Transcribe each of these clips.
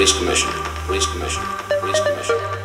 Police commissioner. Police commissioner. Police commissioner.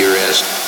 Your ass.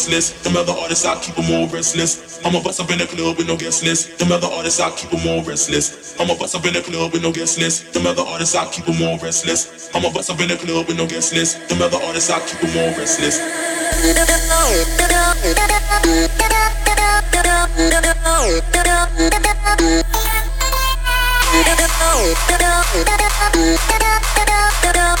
guest list. Them other artists, I keep them all restless. I'ma bust up in the club with no guest list. Them other artists, I keep them all restless. I'ma bust up in the club with no guest list. Them other artists, I keep them all restless. I'ma bust up in the club with no guest list. Them other artists, I keep them all restless. What?